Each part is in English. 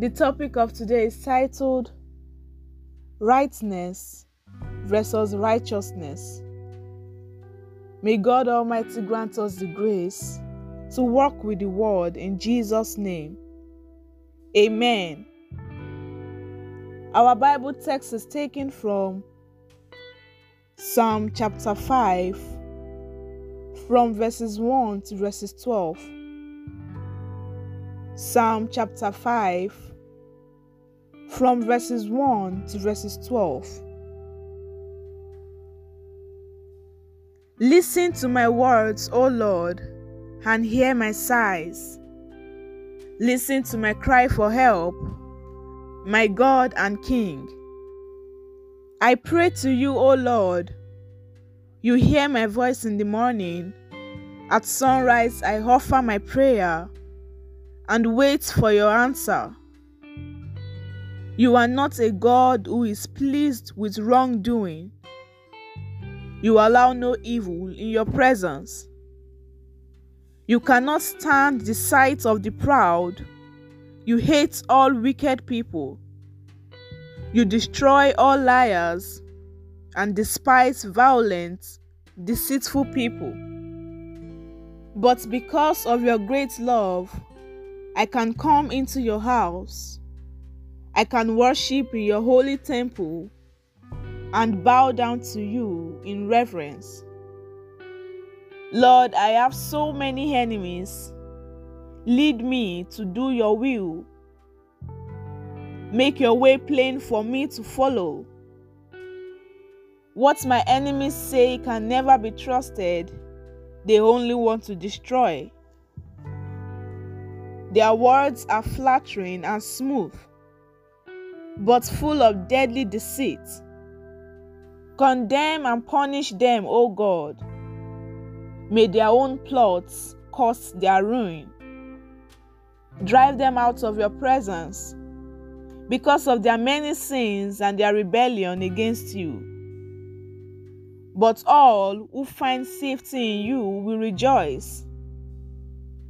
The topic of today is titled Rightness versus Righteousness. May God Almighty grant us the grace to walk with the Word in Jesus' name. Amen. Our Bible text is taken from Psalm chapter 5, from verses 1 to verses 12. Psalm chapter 5, from verses 1 to verses 12. Listen to my words, O Lord, and hear my sighs. Listen to my cry for help, my God and King. I pray to you, O Lord. You hear my voice in the morning. At sunrise, I offer my prayer and wait for your answer. You are not a God who is pleased with wrongdoing. You allow no evil in your presence. You cannot stand the sight of the proud. You hate all wicked people. You destroy all liars and despise violent, deceitful people. But because of your great love, I can come into your house. I can worship in your holy temple and bow down to you in reverence. Lord, I have so many enemies. Lead me to do your will. Make your way plain for me to follow. What my enemies say can never be trusted, they only want to destroy. Their words are flattering and smooth but full of deadly deceit. Condemn and punish them, O God. May their own plots cause their ruin. Drive them out of your presence because of their many sins and their rebellion against you. But all who find safety in you will rejoice.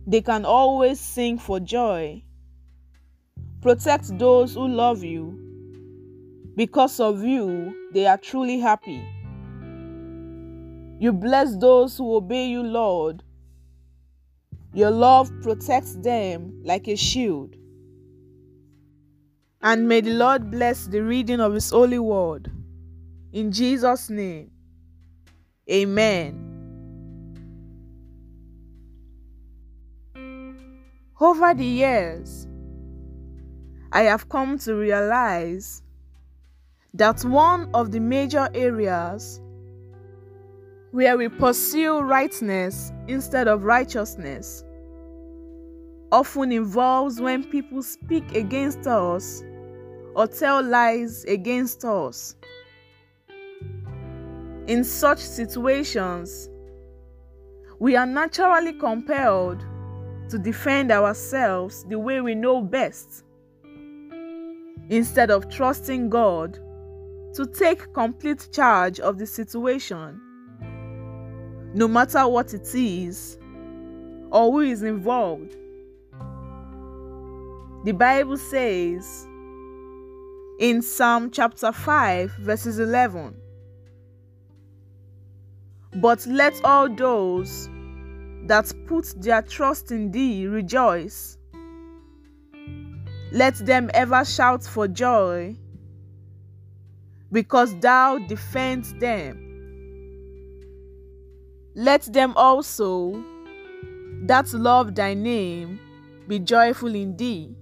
They can always sing for joy Protect those who love you. Because of you, they are truly happy. You bless those who obey you, Lord. Your love protects them like a shield. And may the Lord bless the reading of His holy word. In Jesus' name, Amen. Over the years, I have come to realize that one of the major areas where we pursue rightness instead of righteousness often involves when people speak against us or tell lies against us. In such situations, we are naturally compelled to defend ourselves the way we know best instead of trusting God to take complete charge of the situation, no matter what it is or who is involved. The Bible says in Psalm chapter 5, verses 11 But let all those that put their trust in thee rejoice. Let them ever shout for joy, because thou defends them. Let them also that love thy name be joyful in thee.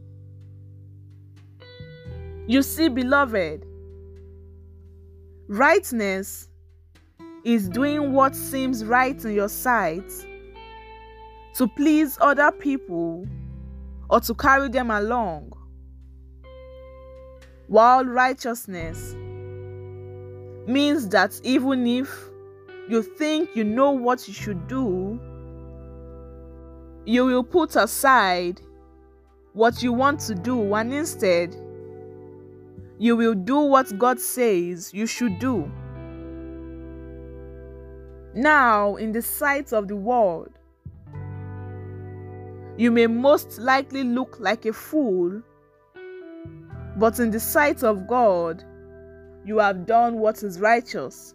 You see, beloved, rightness is doing what seems right in your sight to please other people or to carry them along. While righteousness means that even if you think you know what you should do, you will put aside what you want to do and instead you will do what God says you should do. Now, in the sight of the world, you may most likely look like a fool, but in the sight of God, you have done what is righteous.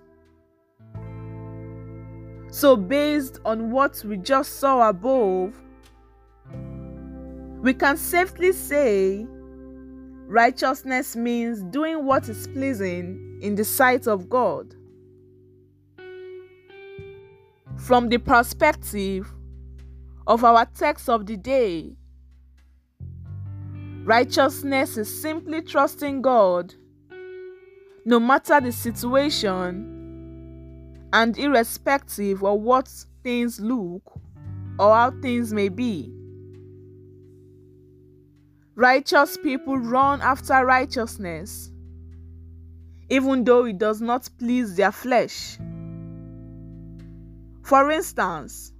So, based on what we just saw above, we can safely say righteousness means doing what is pleasing in the sight of God. From the perspective of our text of the day, righteousness is simply trusting God no matter the situation and irrespective of what things look or how things may be. Righteous people run after righteousness, even though it does not please their flesh. For instance,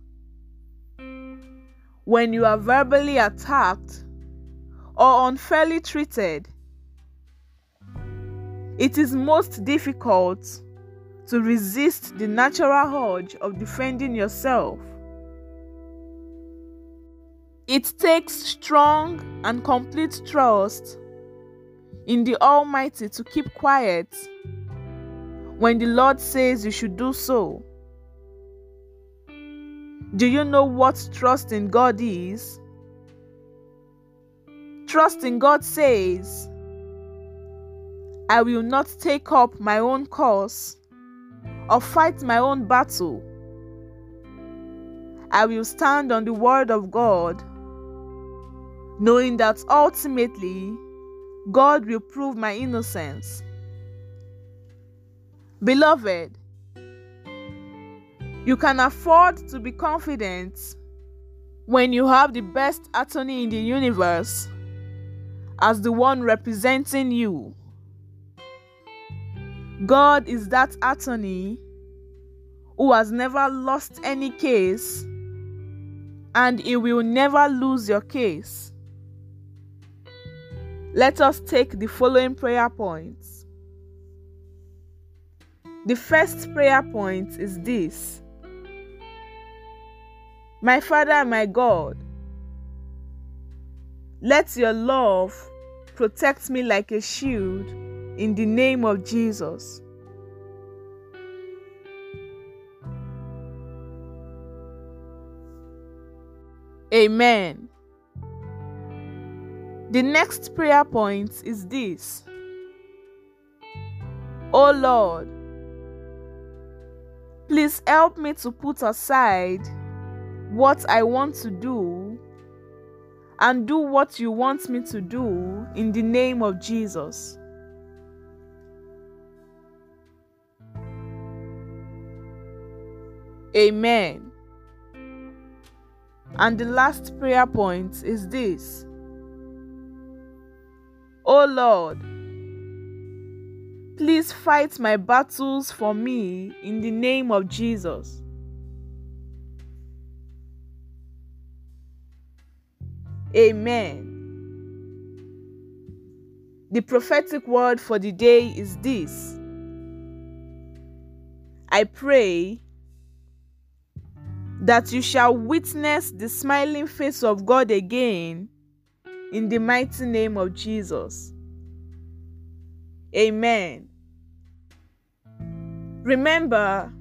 when you are verbally attacked or unfairly treated, it is most difficult to resist the natural urge of defending yourself. It takes strong and complete trust in the Almighty to keep quiet when the Lord says you should do so. Do you know what trust in God is? Trust in God says, I will not take up my own cause or fight my own battle. I will stand on the word of God knowing that ultimately God will prove my innocence. Beloved, you can afford to be confident when you have the best attorney in the universe as the one representing you. God is that attorney who has never lost any case and he will never lose your case. Let us take the following prayer points. The first prayer point is this My Father, my God, let your love protect me like a shield in the name of Jesus. Amen. The next prayer point is this Oh Lord, please help me to put aside what I want to do and do what you want me to do in the name of Jesus. Amen. And the last prayer point is this O Lord, please fight my battles for me in the name of Jesus. Amen. The prophetic word for the day is this I pray that you shall witness the smiling face of God again in the mighty name of Jesus. Amen. Remember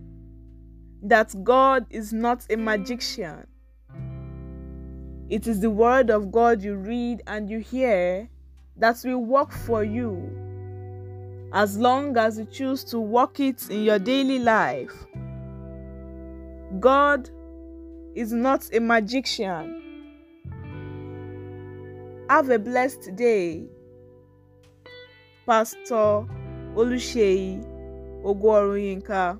that God is not a magician. It is the word of God you read and you hear that will work for you as long as you choose to walk it in your daily life. God is not a magician. Have a blessed day. Pastor Oluseyi Ogworuyinka.